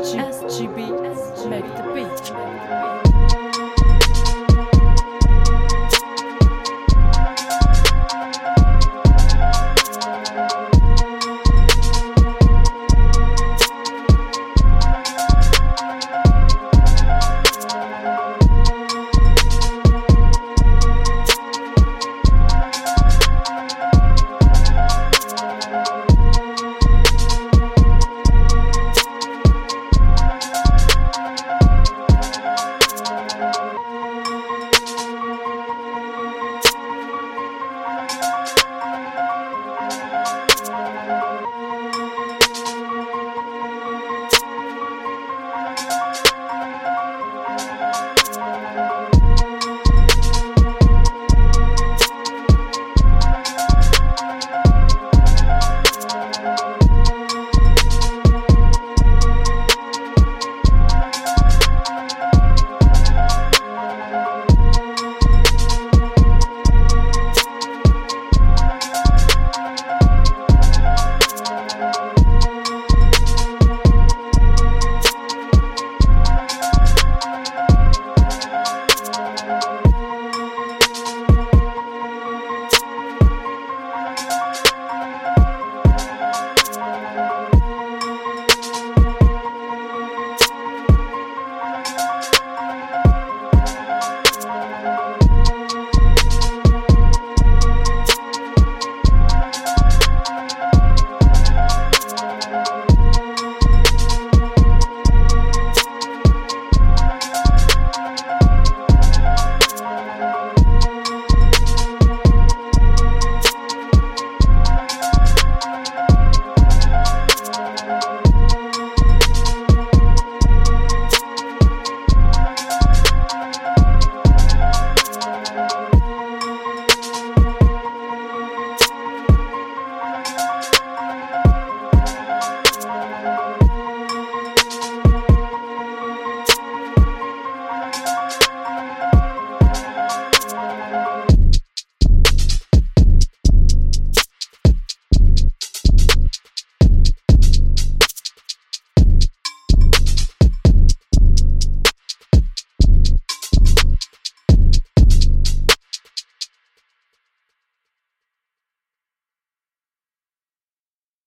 SGB, SGB, make the beat.